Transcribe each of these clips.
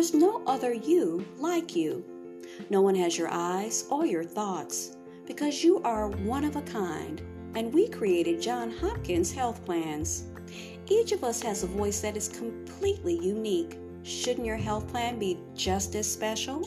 there's no other you like you. No one has your eyes or your thoughts because you are one of a kind, and we created Johns Hopkins Health Plans. Each of us has a voice that is completely unique. Shouldn't your health plan be just as special?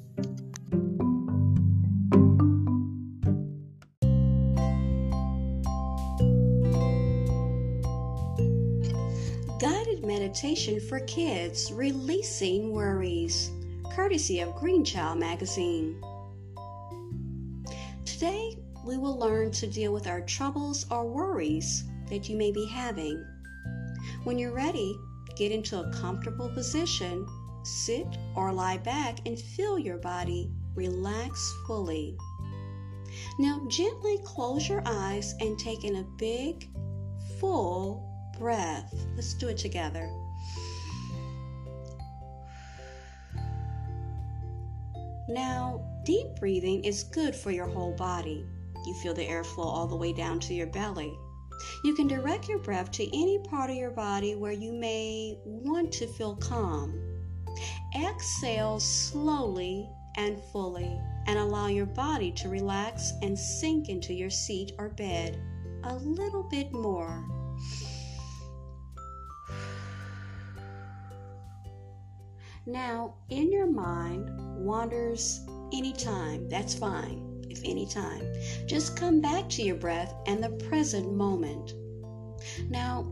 Meditation for Kids Releasing Worries, courtesy of Green Child Magazine. Today, we will learn to deal with our troubles or worries that you may be having. When you're ready, get into a comfortable position, sit or lie back, and feel your body relax fully. Now, gently close your eyes and take in a big, full breath. Let's do it together. Now, deep breathing is good for your whole body. You feel the airflow all the way down to your belly. You can direct your breath to any part of your body where you may want to feel calm. Exhale slowly and fully and allow your body to relax and sink into your seat or bed a little bit more. Now, in your mind wanders anytime, that's fine, if anytime. Just come back to your breath and the present moment. Now,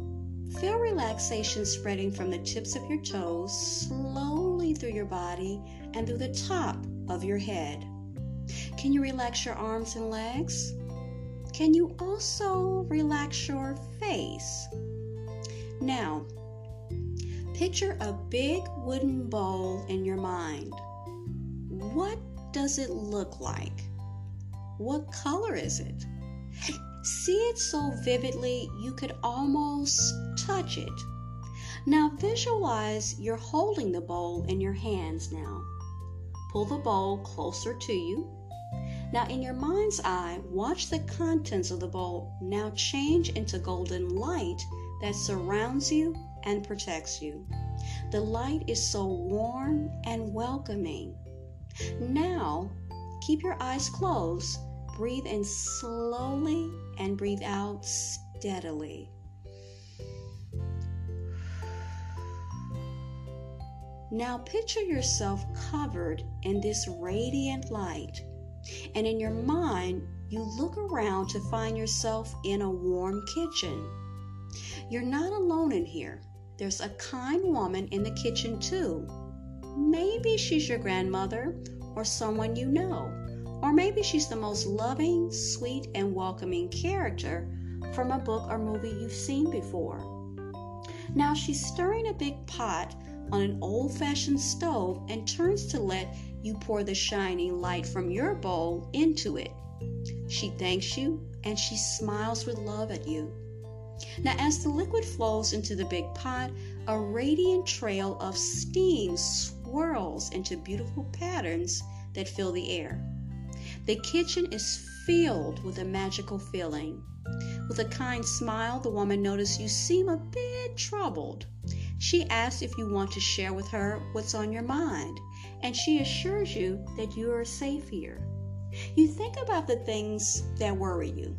feel relaxation spreading from the tips of your toes slowly through your body and through the top of your head. Can you relax your arms and legs? Can you also relax your face? Now, Picture a big wooden bowl in your mind. What does it look like? What color is it? See it so vividly you could almost touch it. Now visualize you're holding the bowl in your hands now. Pull the bowl closer to you. Now, in your mind's eye, watch the contents of the bowl now change into golden light that surrounds you and protects you. The light is so warm and welcoming. Now, keep your eyes closed. Breathe in slowly and breathe out steadily. Now, picture yourself covered in this radiant light, and in your mind, you look around to find yourself in a warm kitchen. You're not alone in here. There's a kind woman in the kitchen, too. Maybe she's your grandmother or someone you know. Or maybe she's the most loving, sweet, and welcoming character from a book or movie you've seen before. Now she's stirring a big pot on an old fashioned stove and turns to let you pour the shining light from your bowl into it. She thanks you and she smiles with love at you. Now, as the liquid flows into the big pot, a radiant trail of steam swirls into beautiful patterns that fill the air. The kitchen is filled with a magical feeling. With a kind smile, the woman notices you seem a bit troubled. She asks if you want to share with her what's on your mind, and she assures you that you are safe here. You think about the things that worry you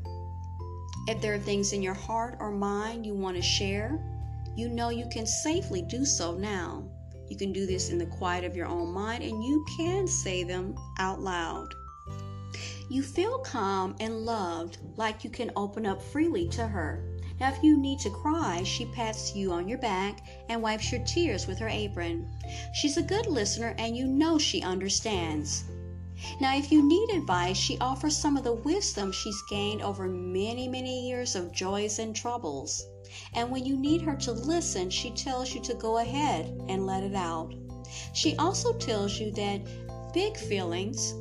if there are things in your heart or mind you want to share, you know you can safely do so now. You can do this in the quiet of your own mind and you can say them out loud. You feel calm and loved, like you can open up freely to her. Now, if you need to cry, she pats you on your back and wipes your tears with her apron. She's a good listener and you know she understands. Now, if you need advice, she offers some of the wisdom she's gained over many, many years of joys and troubles. And when you need her to listen, she tells you to go ahead and let it out. She also tells you that big feelings,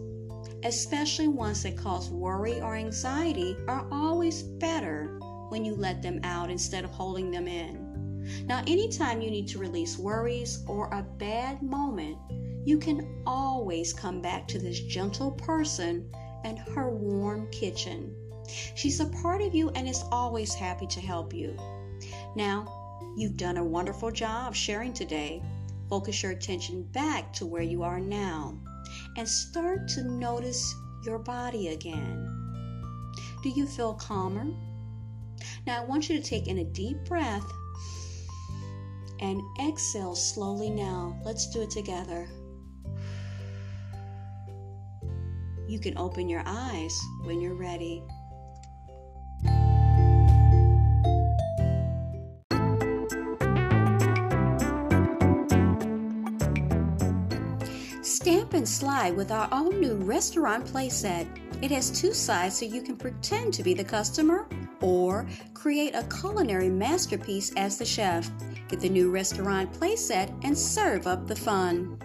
especially ones that cause worry or anxiety, are always better when you let them out instead of holding them in. Now, anytime you need to release worries or a bad moment, you can always come back to this gentle person and her warm kitchen. She's a part of you and is always happy to help you. Now, you've done a wonderful job sharing today. Focus your attention back to where you are now and start to notice your body again. Do you feel calmer? Now, I want you to take in a deep breath and exhale slowly now. Let's do it together. You can open your eyes when you're ready. Stamp and slide with our all new restaurant playset. It has two sides so you can pretend to be the customer or create a culinary masterpiece as the chef. Get the new restaurant playset and serve up the fun.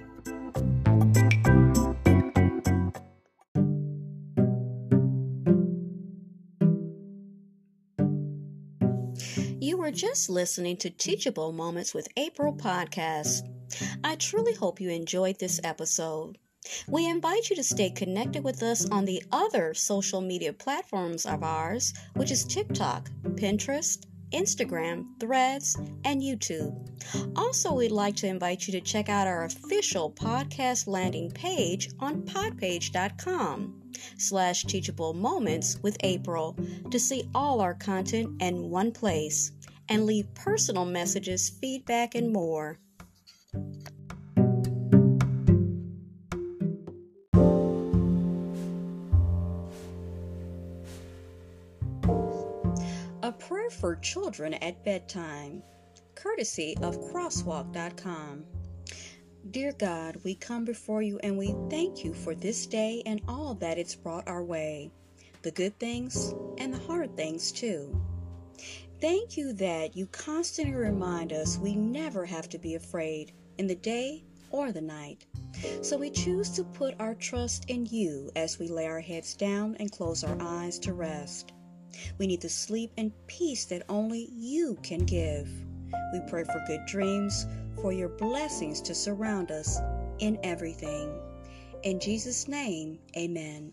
You were just listening to Teachable Moments with April podcast. I truly hope you enjoyed this episode. We invite you to stay connected with us on the other social media platforms of ours, which is TikTok, Pinterest, Instagram, Threads, and YouTube. Also, we'd like to invite you to check out our official podcast landing page on podpage.com slash teachable moments with April to see all our content in one place and leave personal messages, feedback, and more. A prayer for children at bedtime, courtesy of crosswalk.com. Dear God, we come before you and we thank you for this day and all that it's brought our way, the good things and the hard things too. Thank you that you constantly remind us we never have to be afraid in the day or the night. So we choose to put our trust in you as we lay our heads down and close our eyes to rest. We need the sleep and peace that only you can give. We pray for good dreams, for your blessings to surround us in everything. In Jesus' name, amen.